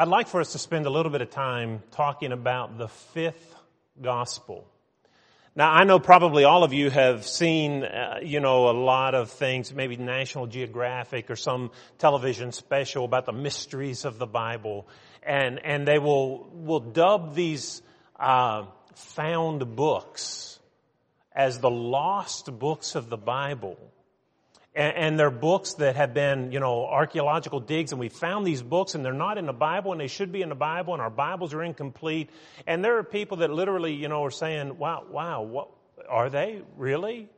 I'd like for us to spend a little bit of time talking about the fifth gospel. Now, I know probably all of you have seen, uh, you know, a lot of things, maybe National Geographic or some television special about the mysteries of the Bible, and and they will will dub these uh, found books as the lost books of the Bible and, and they're books that have been, you know, archaeological digs and we found these books and they're not in the Bible and they should be in the Bible and our Bibles are incomplete. And there are people that literally, you know, are saying, wow, wow, what, are they really?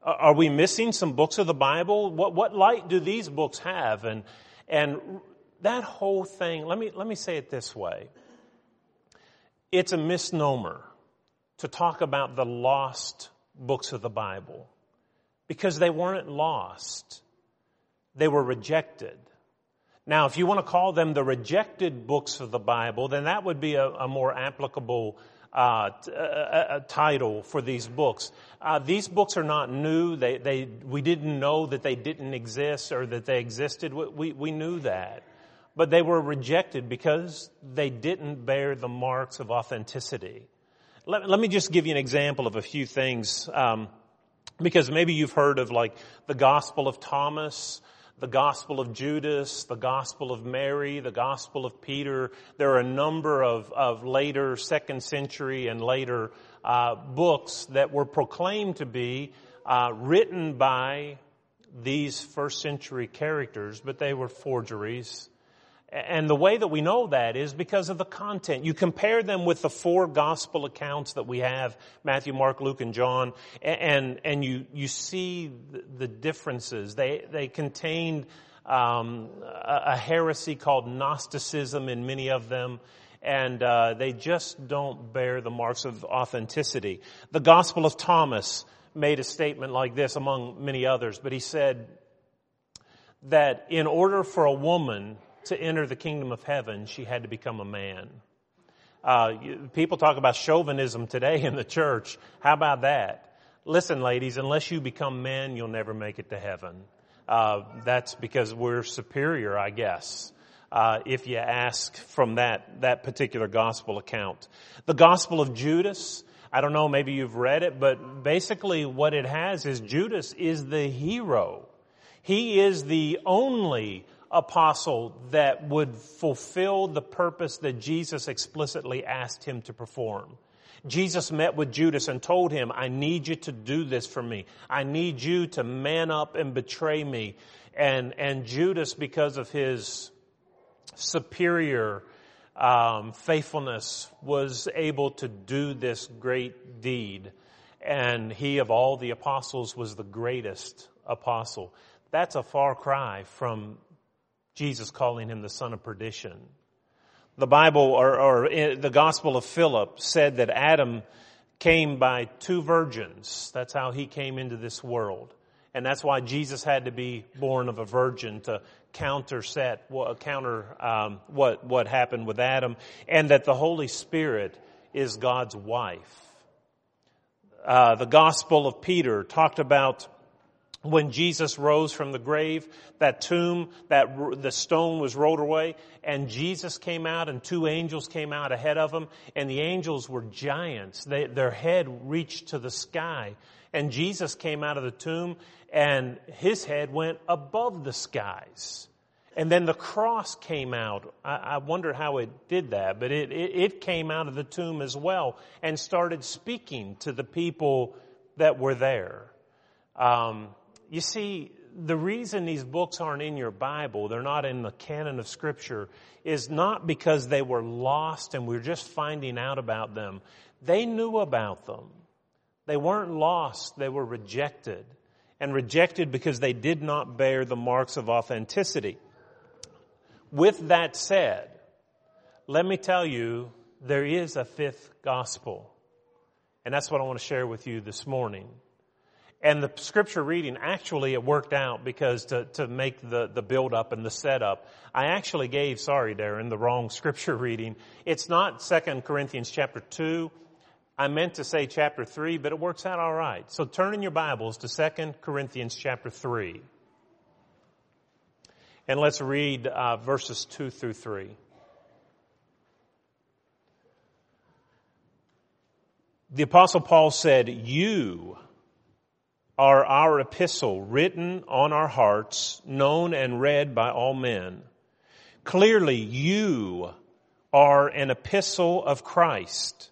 Are we missing some books of the Bible? What, what light do these books have? And, and that whole thing, let me, let me say it this way. It's a misnomer to talk about the lost books of the Bible because they weren't lost. They were rejected. Now, if you want to call them the rejected books of the Bible, then that would be a, a more applicable uh, t- a, a title for these books. Uh, these books are not new. They, they, we didn't know that they didn't exist or that they existed. We, we knew that. But they were rejected because they didn't bear the marks of authenticity. Let, let me just give you an example of a few things. Um, because maybe you've heard of like the Gospel of Thomas, the Gospel of Judas, the Gospel of Mary, the Gospel of Peter. There are a number of, of later second century and later uh, books that were proclaimed to be uh, written by these first century characters, but they were forgeries. And the way that we know that is because of the content. You compare them with the four gospel accounts that we have, Matthew, Mark, Luke, and John, and, and you, you see the differences. They, they contained um, a heresy called Gnosticism in many of them, and uh, they just don't bear the marks of authenticity. The Gospel of Thomas made a statement like this among many others, but he said that in order for a woman to enter the kingdom of heaven, she had to become a man. Uh, people talk about chauvinism today in the church. How about that? Listen, ladies, unless you become men, you'll never make it to heaven. Uh, that's because we're superior, I guess. Uh, if you ask from that that particular gospel account, the Gospel of Judas. I don't know, maybe you've read it, but basically what it has is Judas is the hero. He is the only apostle that would fulfill the purpose that Jesus explicitly asked him to perform. Jesus met with Judas and told him, I need you to do this for me. I need you to man up and betray me. And, and Judas, because of his superior um, faithfulness, was able to do this great deed. And he, of all the apostles, was the greatest apostle. That's a far cry from Jesus calling him the son of perdition. The Bible or, or the Gospel of Philip said that Adam came by two virgins. That's how he came into this world. And that's why Jesus had to be born of a virgin to counter counter um, what what happened with Adam, and that the Holy Spirit is God's wife. Uh, the Gospel of Peter talked about when Jesus rose from the grave, that tomb, that the stone was rolled away, and Jesus came out, and two angels came out ahead of him, and the angels were giants. They, their head reached to the sky, and Jesus came out of the tomb, and his head went above the skies. And then the cross came out. I, I wonder how it did that, but it, it, it came out of the tomb as well and started speaking to the people that were there. Um, you see, the reason these books aren't in your Bible, they're not in the canon of Scripture, is not because they were lost and we're just finding out about them. They knew about them. They weren't lost, they were rejected. And rejected because they did not bear the marks of authenticity. With that said, let me tell you, there is a fifth gospel. And that's what I want to share with you this morning. And the scripture reading, actually, it worked out because to, to make the, the build up and the setup, I actually gave, sorry, Darren, the wrong scripture reading. It's not Second Corinthians chapter 2. I meant to say chapter 3, but it works out all right. So turn in your Bibles to Second Corinthians chapter 3. And let's read uh, verses 2 through 3. The apostle Paul said, you are our epistle written on our hearts, known and read by all men. Clearly, you are an epistle of Christ,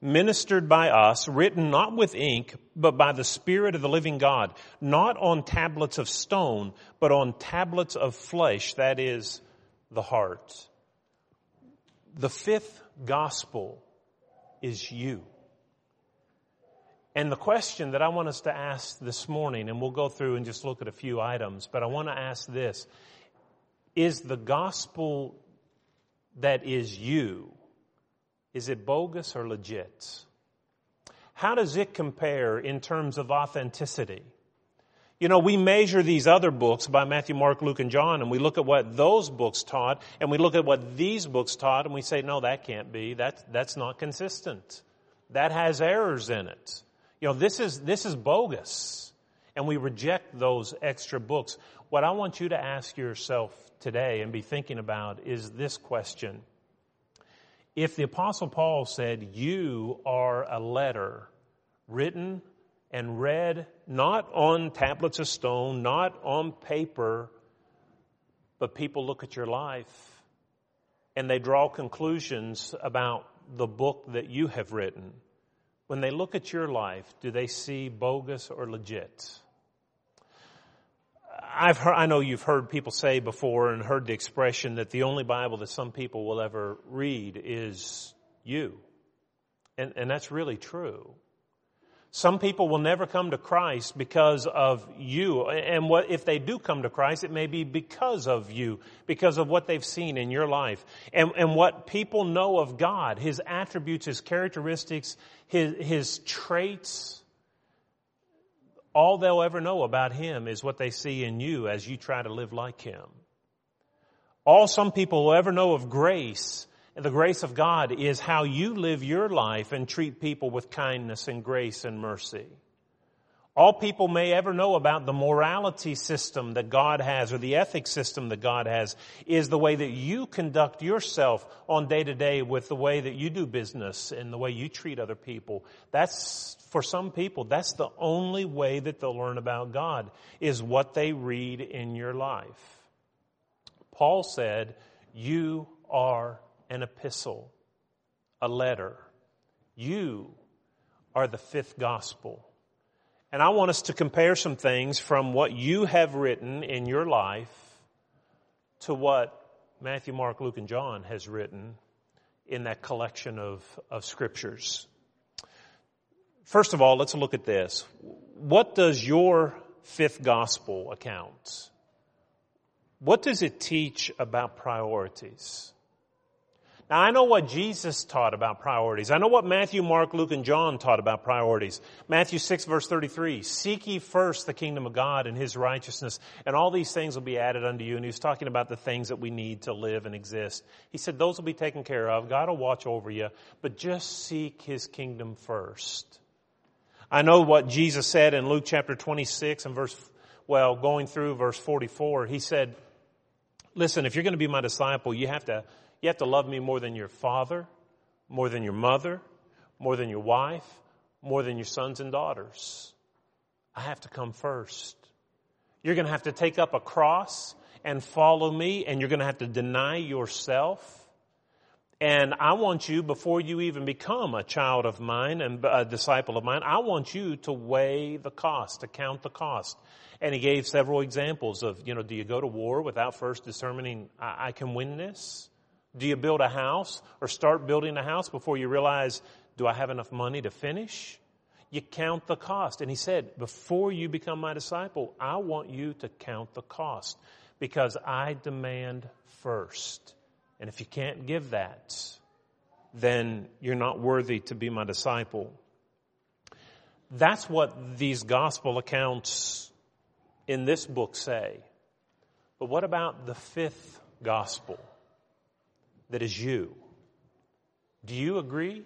ministered by us, written not with ink, but by the Spirit of the living God, not on tablets of stone, but on tablets of flesh, that is, the heart. The fifth gospel is you. And the question that I want us to ask this morning, and we'll go through and just look at a few items, but I want to ask this. Is the gospel that is you, is it bogus or legit? How does it compare in terms of authenticity? You know, we measure these other books by Matthew, Mark, Luke, and John, and we look at what those books taught, and we look at what these books taught, and we say, no, that can't be. That's, that's not consistent. That has errors in it. You know, this is, this is bogus. And we reject those extra books. What I want you to ask yourself today and be thinking about is this question. If the apostle Paul said, you are a letter written and read not on tablets of stone, not on paper, but people look at your life and they draw conclusions about the book that you have written when they look at your life, do they see bogus or legit? I've heard, I know you've heard people say before and heard the expression that the only Bible that some people will ever read is you. And, and that's really true. Some people will never come to Christ because of you. And what, if they do come to Christ, it may be because of you, because of what they've seen in your life. And, and what people know of God, His attributes, His characteristics, His, His traits, all they'll ever know about Him is what they see in you as you try to live like Him. All some people will ever know of grace the grace of God is how you live your life and treat people with kindness and grace and mercy. All people may ever know about the morality system that God has or the ethics system that God has is the way that you conduct yourself on day to day with the way that you do business and the way you treat other people. That's, for some people, that's the only way that they'll learn about God is what they read in your life. Paul said, you are an epistle, a letter. You are the fifth gospel. And I want us to compare some things from what you have written in your life to what Matthew, Mark, Luke, and John has written in that collection of, of scriptures. First of all, let's look at this. What does your fifth gospel account? What does it teach about priorities? Now I know what Jesus taught about priorities. I know what Matthew, Mark, Luke, and John taught about priorities. Matthew 6 verse 33, seek ye first the kingdom of God and his righteousness, and all these things will be added unto you. And he was talking about the things that we need to live and exist. He said those will be taken care of. God will watch over you, but just seek his kingdom first. I know what Jesus said in Luke chapter 26 and verse, well, going through verse 44. He said, listen, if you're going to be my disciple, you have to you have to love me more than your father, more than your mother, more than your wife, more than your sons and daughters. I have to come first. You're going to have to take up a cross and follow me, and you're going to have to deny yourself. And I want you, before you even become a child of mine and a disciple of mine, I want you to weigh the cost, to count the cost. And he gave several examples of, you know, do you go to war without first determining, I, I can win this? Do you build a house or start building a house before you realize, do I have enough money to finish? You count the cost. And he said, before you become my disciple, I want you to count the cost because I demand first. And if you can't give that, then you're not worthy to be my disciple. That's what these gospel accounts in this book say. But what about the fifth gospel? That is you. Do you agree?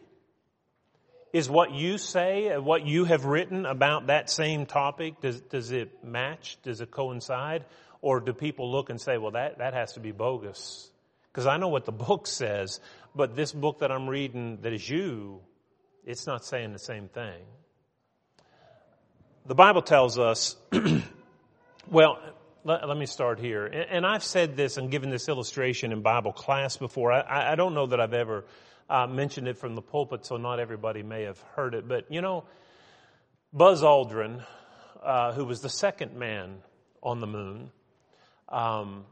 Is what you say, what you have written about that same topic, does, does it match? Does it coincide? Or do people look and say, well, that, that has to be bogus? Because I know what the book says, but this book that I'm reading that is you, It's not saying the same thing. The Bible tells us, well, let, let, me start here. And, and, I've said this and given this illustration in Bible class before. I, I don't know that I've ever uh, mentioned it from the pulpit, so not everybody may have heard it. But, you know, Buzz Aldrin, uh, who was the second man on the moon, um,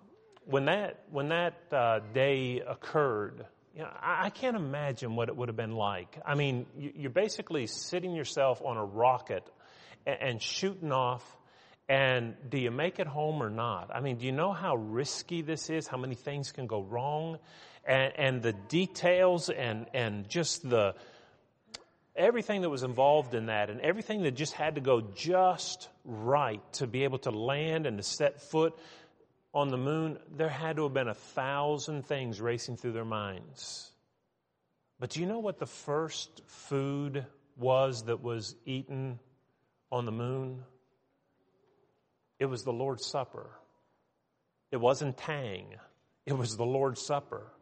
when that, when that uh, day occurred, you know, I, I, can't imagine what it would have been like. I mean, you, you're basically sitting yourself on a rocket and, and shooting off and do you make it home or not? I mean, do you know how risky this is? How many things can go wrong? And, and the details and, and just the, everything that was involved in that and everything that just had to go just right to be able to land and to set foot on the moon, there had to have been a thousand things racing through their minds. But do you know what the first food was that was eaten on the moon? It was the Lord's Supper. It wasn't Tang. It was the Lord's Supper.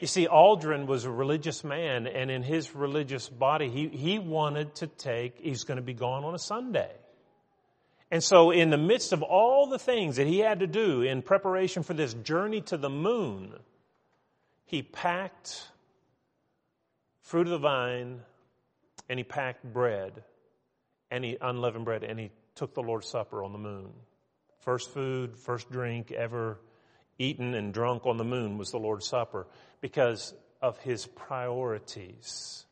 You see, Aldrin was a religious man, and in his religious body, he, he wanted to take, he's going to be gone on a Sunday. And so, in the midst of all the things that he had to do in preparation for this journey to the moon, he packed fruit of the vine, and he packed bread, and he unleavened bread, and he took the Lord's Supper on the moon. First food, first drink ever eaten and drunk on the moon was the Lord's Supper because of his priorities.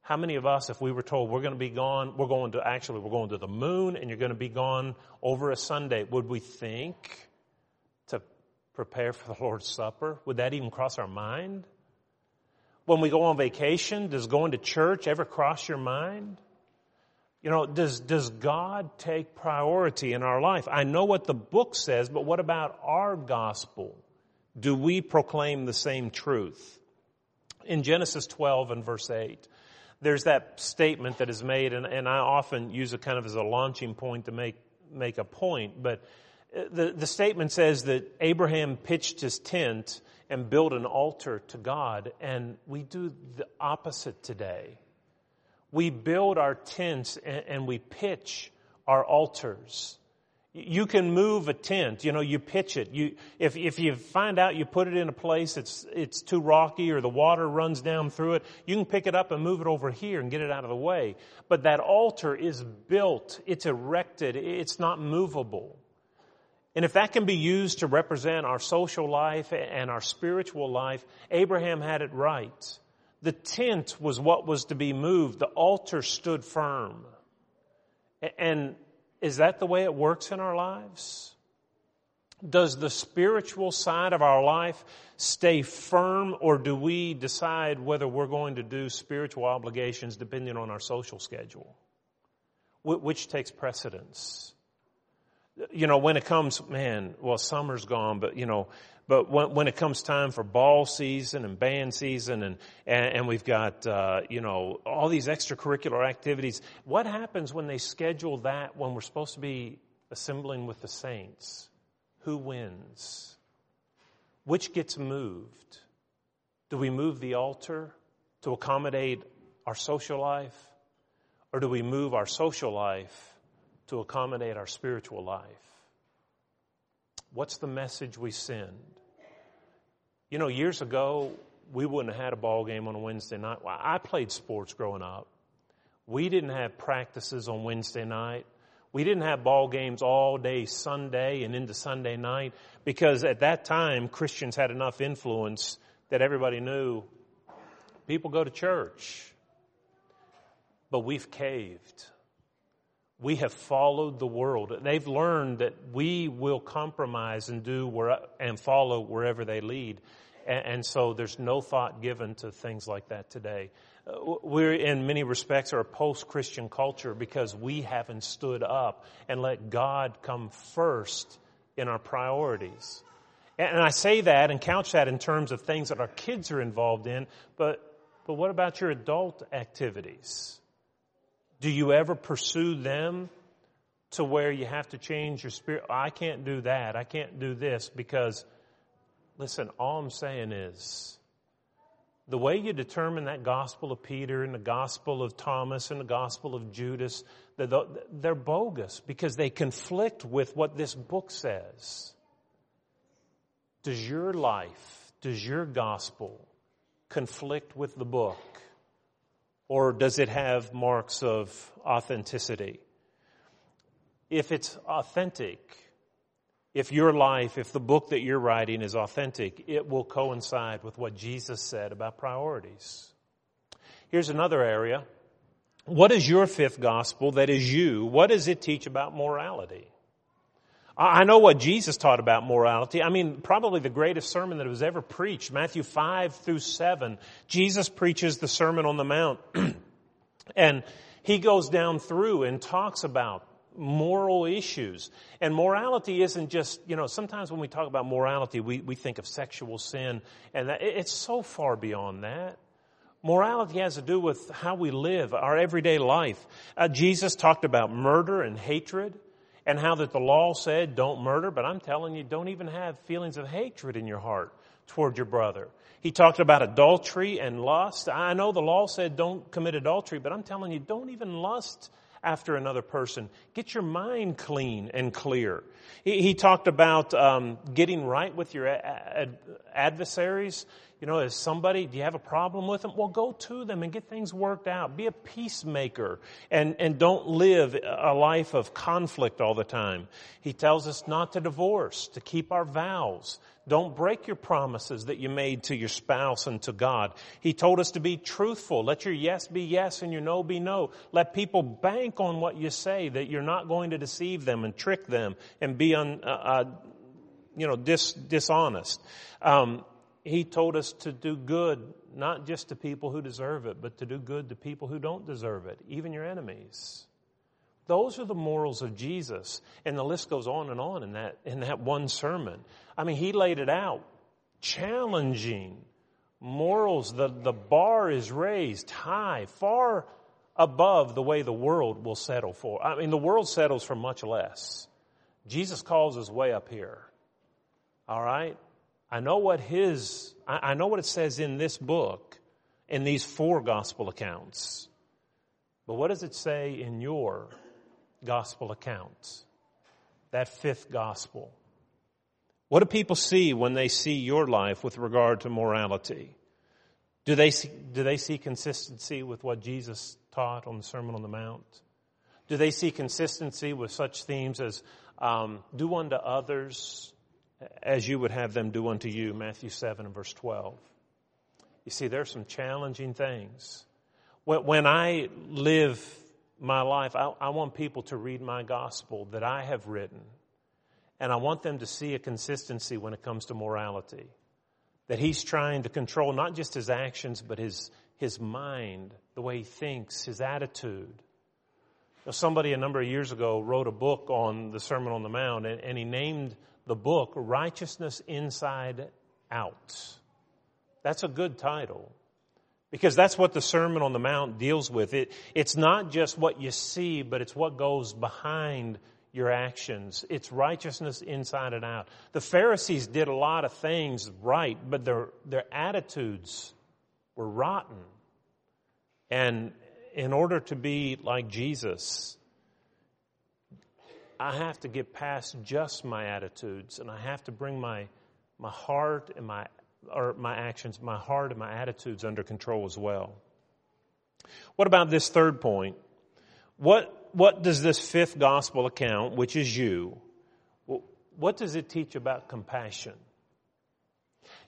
How many of us, if we were told we're going to be gone, we're going to actually, we're going to the moon and you're going to be gone over a Sunday, would we think to prepare for the Lord's Supper? Would that even cross our mind? When we go on vacation, does going to church ever cross your mind? You know, does, does God take priority in our life? I know what the book says, but what about our gospel? Do we proclaim the same truth? In Genesis 12 and verse 8, there's that statement that is made, and, and I often use it kind of as a launching point to make, make a point, but uh, the, the statement says that Abraham pitched his tent and built an altar to God, and we do the opposite today we build our tents and, and we pitch our altars. You can move a tent, you know, you pitch it. You, if, if you find out you put it in a place it's, it's too rocky or the water runs down through it, you can pick it up and move it over here and get it out of the way. But that altar is built, it's erected, it's not movable. And if that can be used to represent our social life and our spiritual life, Abraham had it right. The tent was what was to be moved. The altar stood firm. And is that the way it works in our lives? Does the spiritual side of our life stay firm or do we decide whether we're going to do spiritual obligations depending on our social schedule? Which takes precedence? You know, when it comes, man, well, summer's gone, but you know, but when, when, it comes time for ball season and band season and, and, and we've got, uh, you know, all these extracurricular activities, what happens when they schedule that when we're supposed to be assembling with the saints? Who wins? Which gets moved? Do we move the altar to accommodate our social life? Or do we move our social life to accommodate our spiritual life? What's the message we send? You know, years ago, we wouldn't have had a ball game on a Wednesday night. Well, I played sports growing up. We didn't have practices on Wednesday night. We didn't have ball games all day Sunday and into Sunday night because at that time Christians had enough influence that everybody knew people go to church. But we've caved. We have followed the world. They've learned that we will compromise and do where, and follow wherever they lead. And, and so there's no thought given to things like that today. Uh, we're in many respects are a post-Christian culture because we haven't stood up and let God come first in our priorities. And I say that and couch that in terms of things that our kids are involved in, but, but what about your adult activities? Do you ever pursue them to where you have to change your spirit? Oh, I can't do that. I can't do this because, listen, all I'm saying is the way you determine that gospel of Peter and the gospel of Thomas and the gospel of Judas, they're bogus because they conflict with what this book says. Does your life, does your gospel conflict with the book? Or does it have marks of authenticity? If it's authentic, if your life, if the book that you're writing is authentic, it will coincide with what Jesus said about priorities. Here's another area. What is your fifth gospel that is you? What does it teach about morality? I know what Jesus taught about morality. I mean, probably the greatest sermon that was ever preached, Matthew 5 through 7. Jesus preaches the Sermon on the Mount. and he goes down through and talks about moral issues. And morality isn't just, you know, sometimes when we talk about morality, we, we think of sexual sin, and that, it's so far beyond that. Morality has to do with how we live, our everyday life. Uh, Jesus talked about murder and hatred and how that the law said don't murder, but I'm telling you, don't even have feelings of hatred in your heart toward your brother. He talked about adultery and lust. I know the law said don't commit adultery, but I'm telling you, don't even lust after another person. Get your mind clean and clear. He, he talked about um, getting right with your ad- adversaries. You know, is somebody, do you have a problem with them? Well, go to them and get things worked out. Be a peacemaker and, and don't live a life of conflict all the time. He tells us not to divorce, to keep our vows, don't break your promises that you made to your spouse and to God. He told us to be truthful. Let your yes be yes and your no be no. Let people bank on what you say, that you're not going to deceive them and trick them and be un, uh, uh, you know, dis, dishonest. Um, he told us to do good, not just to people who deserve it, but to do good to people who don't deserve it, even your enemies. Those are the morals of Jesus. And the list goes on and on in that, in that one sermon. I mean, he laid it out. Challenging morals. The, the bar is raised high, far above the way the world will settle for. I mean, the world settles for much less. Jesus calls us way up here. All right? I know what his, I, know what it says in this book, in these four gospel accounts. But what does it say in your gospel accounts. That fifth gospel. What do people see when they see your life with regard to morality? Do they see, do they see consistency with what Jesus taught on the Sermon on the Mount? Do they see consistency with such themes as um, do unto others as you would have them do unto you, Matthew 7 and verse 12? You see, there's some challenging things. When, I live my life, I, I want people to read my gospel that I have written. And I want them to see a consistency when it comes to morality. That he's trying to control not just his actions, but his, his mind, the way he thinks, his attitude. Somebody a number of years ago wrote a book on the Sermon on the Mount, and, and he named the book Righteousness Inside Out. That's a good title. Because that's what the Sermon on the Mount deals with. It, it's not just what you see, but it's what goes behind your actions. It's righteousness inside and out. The Pharisees did a lot of things right, but their, their attitudes were rotten. And in order to be like Jesus, I have to get past just my attitudes and I have to bring my, my heart and my or my actions, my heart and my attitudes under control as well. What about this third point? What, what does this fifth gospel account, which is you, what does it teach about compassion?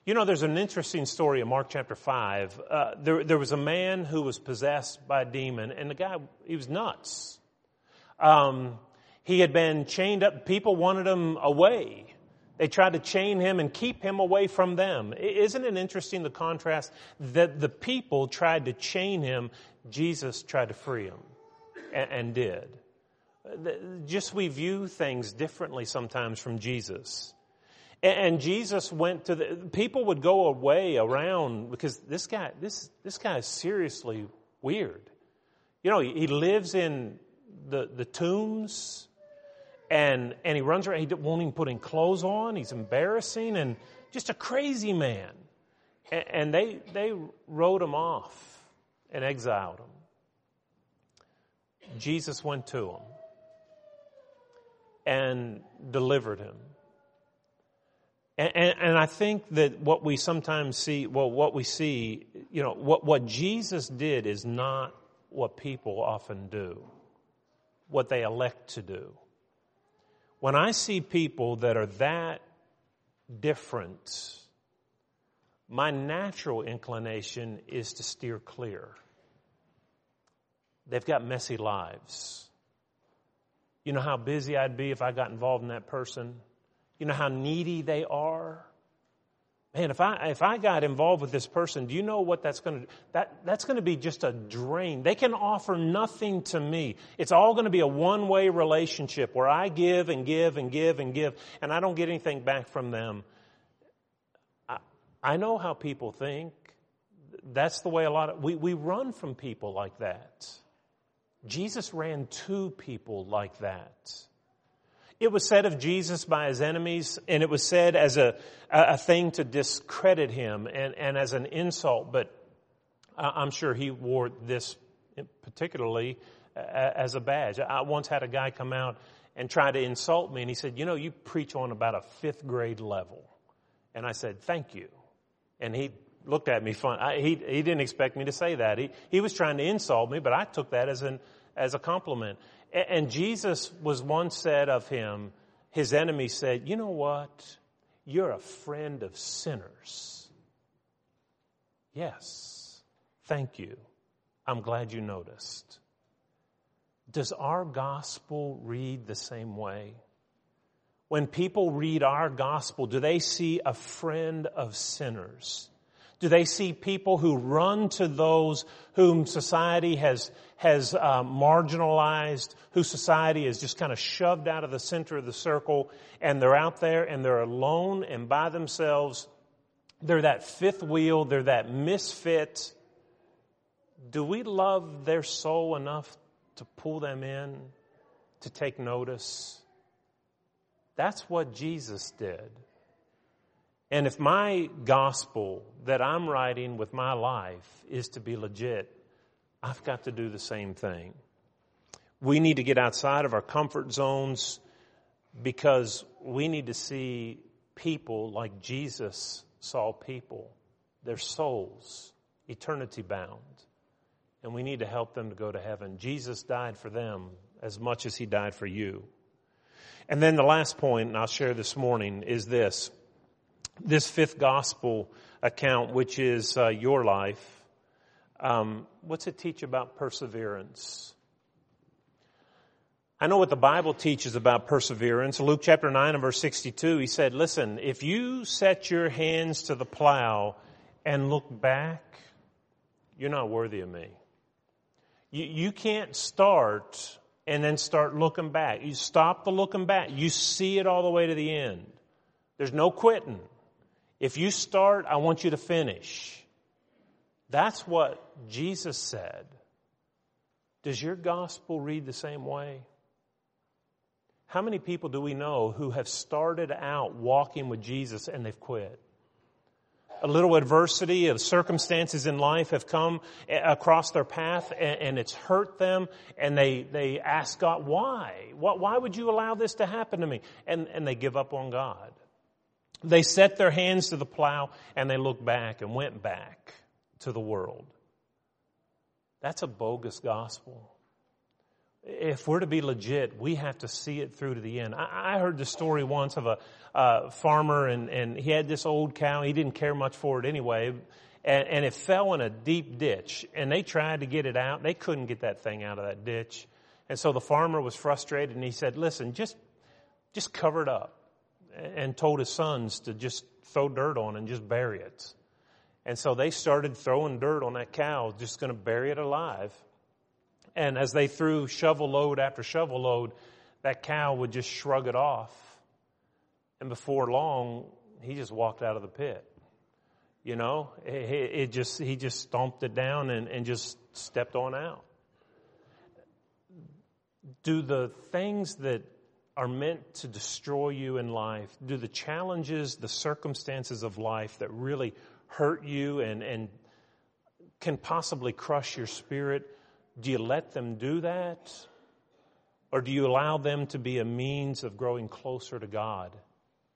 You know, there's an interesting story in Mark chapter 5. Uh, there, there was a man who was possessed by a demon, and the guy, he was nuts. Um, he had been chained up. People wanted him away. They tried to chain him and keep him away from them. Isn't it interesting the contrast that the people tried to chain him, Jesus tried to free him and, and did. Uh, just we view things differently sometimes from Jesus. And Jesus went to the, people would go away around because this guy, this, this guy is seriously weird. You know, he lives in the, the tombs and and he runs around. He won't even put in clothes on. He's embarrassing and just a crazy man. And they, they wrote him off and exiled him. Jesus went to him and delivered him. And, and, and, I think that what we sometimes see, well, what we see, you know, what, what Jesus did is not what people often do, what they elect to do. When I see people that are that different, my natural inclination is to steer clear. They've got messy lives. You know how busy I'd be if I got involved in that person? You know how needy they are? Man, if I, if I got involved with this person, do you know what that's going to? That, that's going to be just a drain. They can offer nothing to me. It's all going to be a one-way relationship where I give and give and give and give, and I don't get anything back from them. I, I know how people think. That's the way a lot of, we, we run from people like that. Jesus ran to people like that. It was said of Jesus by his enemies, and it was said as a, a thing to discredit him and, and as an insult, but I'm sure he wore this particularly uh, uh, as a badge. I once had a guy come out and try to insult me, and he said, You know, you preach on about a fifth grade level. And I said, Thank you. And he looked at me fun. I, he, he didn't expect me to say that. He, he was trying to insult me, but I took that as an, as a compliment. And Jesus was once said of him, his enemy said, you know what? You're a friend of sinners. Yes. Thank you. I'm glad you noticed. Does our gospel read the same way? When people read our gospel, do they see a friend of sinners? Do they see people who run to those whom society has, has uh, marginalized, who society has just kind of shoved out of the center of the circle, and they're out there and they're alone and by themselves? They're that fifth wheel, they're that misfit. Do we love their soul enough to pull them in, to take notice? That's what Jesus did. And if my gospel that I'm writing with my life is to be legit, I've got to do the same thing. We need to get outside of our comfort zones because we need to see people like Jesus saw people, their souls, eternity bound. And we need to help them to go to heaven. Jesus died for them as much as he died for you. And then the last point, and I'll share this morning, is this this fifth gospel account, which is uh, your life, um, what's it teach about perseverance? I know what the Bible teaches about perseverance. Luke chapter 9 and verse 62, he said, listen, if you set your hands to the plow and look back, you're not worthy of me. You, you can't start and then start looking back. You stop the looking back. You see it all the way to the end. There's no quitting. If you start, I want you to finish. That's what Jesus said. Does your gospel read the same way? How many people do we know who have started out walking with Jesus and they've quit? A little adversity of circumstances in life have come eh, across their path and, and it's hurt them and they, they ask God, why? Why would you allow this to happen to me? And, and they give up on God. They set their hands to the plow and they looked back and went back to the world. That's a bogus gospel. If we're to be legit, we have to see it through to the end. I, heard the story once of a uh, farmer and, and he had this old cow. He didn't care much for it anyway. And, and it fell in a deep ditch and they tried to get it out. They couldn't get that thing out of that ditch. And so the farmer was frustrated and he said, listen, just, just cover it up and told his sons to just throw dirt on and just bury it. And so they started throwing dirt on that cow, just going to bury it alive. And as they threw shovel load after shovel load, that cow would just shrug it off. And before long, he just walked out of the pit. You know, it, it just, he just stomped it down and, and just stepped on out. Do the things that are meant to destroy you in life? Do the challenges, the circumstances of life that really hurt you and, and can possibly crush your spirit, do you let them do that? Or do you allow them to be a means of growing closer to God?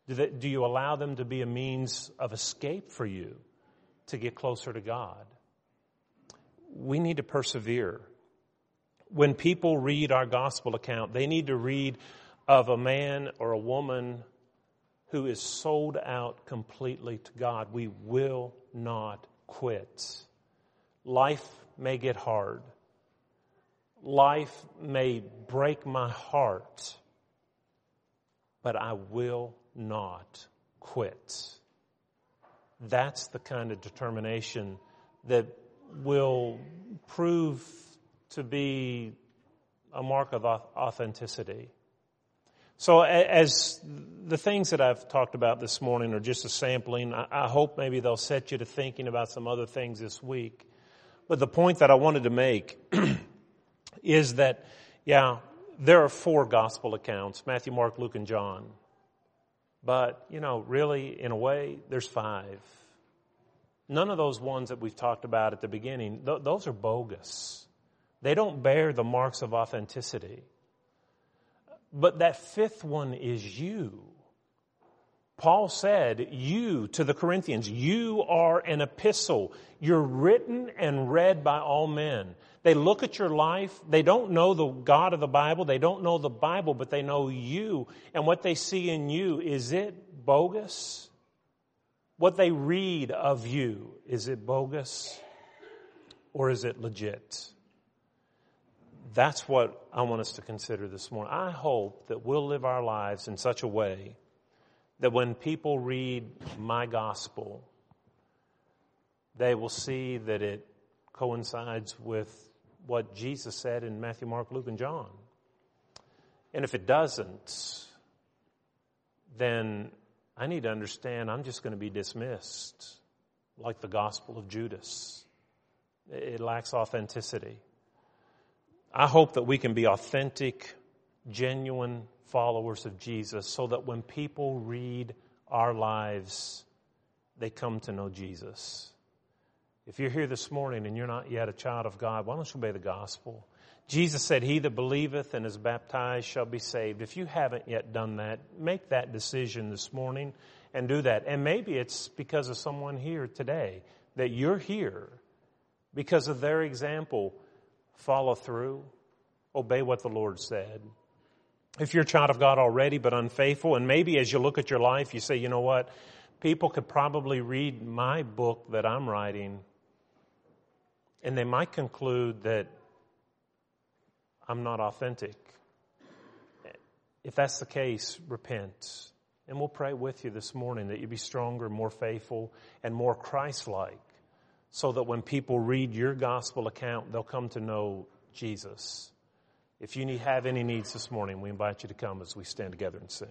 Do, they, do you allow them to be a means of escape for you to get closer to God? We need to persevere. When people read our gospel account, they need to read of a man or a woman who is sold out completely to God. We will not quit. Life may get hard. Life may break my heart, but I will not quit. That's the kind of determination that will prove to be a mark of authenticity. So as the things that I've talked about this morning are just a sampling, I hope maybe they'll set you to thinking about some other things this week. But the point that I wanted to make is that, yeah, there are four gospel accounts, Matthew, Mark, Luke, and John. But, you know, really, in a way, there's five. None of those ones that we've talked about at the beginning, th- those are bogus. They don't bear the marks of authenticity. But that fifth one is you. Paul said, you to the Corinthians, you are an epistle. You're written and read by all men. They look at your life. They don't know the God of the Bible. They don't know the Bible, but they know you. And what they see in you, is it bogus? What they read of you, is it bogus? Or is it legit? That's what I want us to consider this morning. I hope that we'll live our lives in such a way that when people read my gospel, they will see that it coincides with what Jesus said in Matthew, Mark, Luke, and John. And if it doesn't, then I need to understand I'm just going to be dismissed like the gospel of Judas. It lacks authenticity. I hope that we can be authentic, genuine followers of Jesus so that when people read our lives, they come to know Jesus. If you're here this morning and you're not yet a child of God, why don't you obey the gospel? Jesus said, He that believeth and is baptized shall be saved. If you haven't yet done that, make that decision this morning and do that. And maybe it's because of someone here today that you're here because of their example. Follow through, obey what the Lord said. If you're a child of God already but unfaithful, and maybe as you look at your life, you say, you know what? People could probably read my book that I'm writing and they might conclude that I'm not authentic. If that's the case, repent. And we'll pray with you this morning that you be stronger, more faithful, and more Christ like, so that when people read your gospel account, they'll come to know Jesus. If you have any needs this morning, we invite you to come as we stand together and sing.